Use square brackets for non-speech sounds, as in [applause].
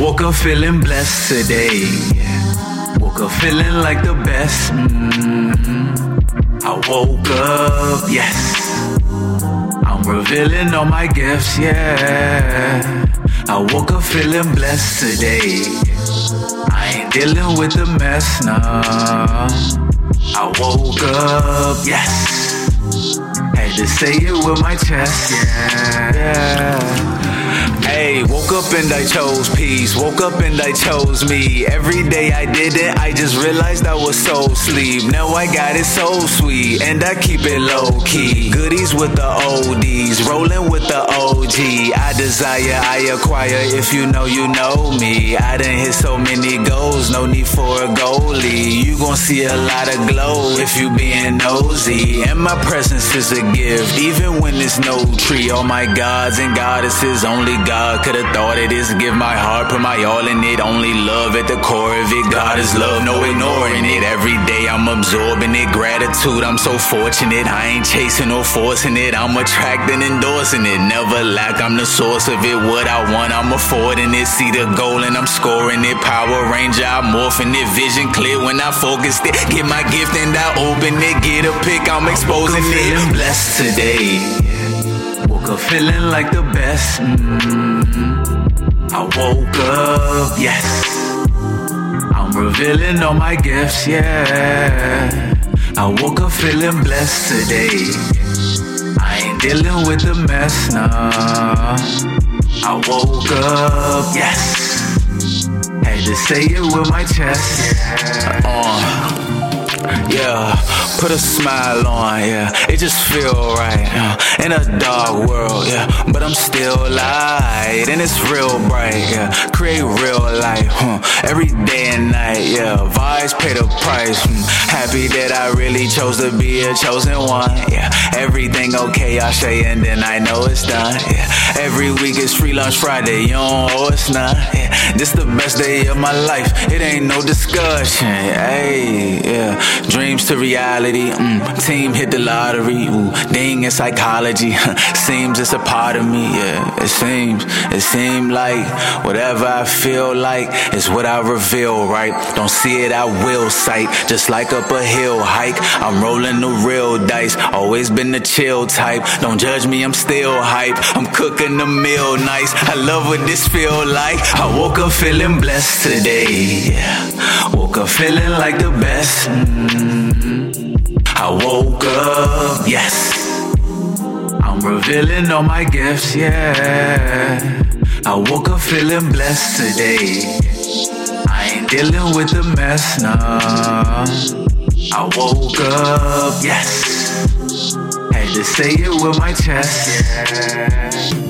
woke up feeling blessed today. Woke up feeling like the best. mm I woke up, yes. I'm revealing all my gifts, yeah. I woke up feeling blessed today. I ain't dealing with the mess, nah. I woke up, yes. Had to say it with my chest, yeah. yeah. Hey, woke up and I chose peace. Woke up and I chose me. Every day I did it, I just realized I was so sleep. Now I got it so sweet, and I keep it low key. Goodies with the ODs, rolling with the OG. I desire, I acquire. If you know, you know me. I done hit so many goals, no need for a goalie. You gon' see a lot of glow if you being nosy. And my presence is a gift, even when it's no tree. All my gods and goddesses, only God could have thought it is. Give my heart, put my all in it. Only love at the core of it. God is love, no ignoring it. Every day I'm absorbing it. Gratitude, I'm so fortunate. I ain't chasing or forcing it. I'm attracting, endorsing it. Never lack, I'm the source of it. What I want, I'm affording it. See the goal and I'm scoring it. Power Ranger, I'm morphing it. Vision clear when I focus it. Get my gift and I open it. Get a pick, I'm exposing it. Blessed today. Woke up feeling like the best. mm I woke up, yes. I'm revealing all my gifts, yeah. I woke up feeling blessed today. I ain't dealing with the mess, nah. I woke up, yes. To say it with my chest, yeah. Yeah, put a smile on, yeah. It just feel right, yeah. In a dark world, yeah. But I'm still light, and it's real bright, yeah. Create real life, huh. Every day and night, yeah. Vibes pay the price. Hmm. Happy that I really chose to be a chosen one, yeah. Everything okay, I say, and then I know it's done, yeah. Every week is free lunch Friday, you don't owe us none, yeah. This the best day of my life, it ain't no discussion, hey, yeah. Dreams to reality, mm. team hit the lottery. Ooh, ding in psychology. [laughs] seems it's a part of me, yeah. It seems, it seems like whatever I feel like is what I reveal, right? Don't see it, I will sight. Just like up a hill hike, I'm rolling the real dice. Always been the chill type. Don't judge me, I'm still hype. I'm cooking the meal nice. I love what this feel like. I woke up feeling blessed today. Woke up feeling like the best. I woke up, yes. I'm revealing all my gifts, yeah. I woke up feeling blessed today. I ain't dealing with the mess, nah. I woke up, yes. Had to say it with my chest, yeah.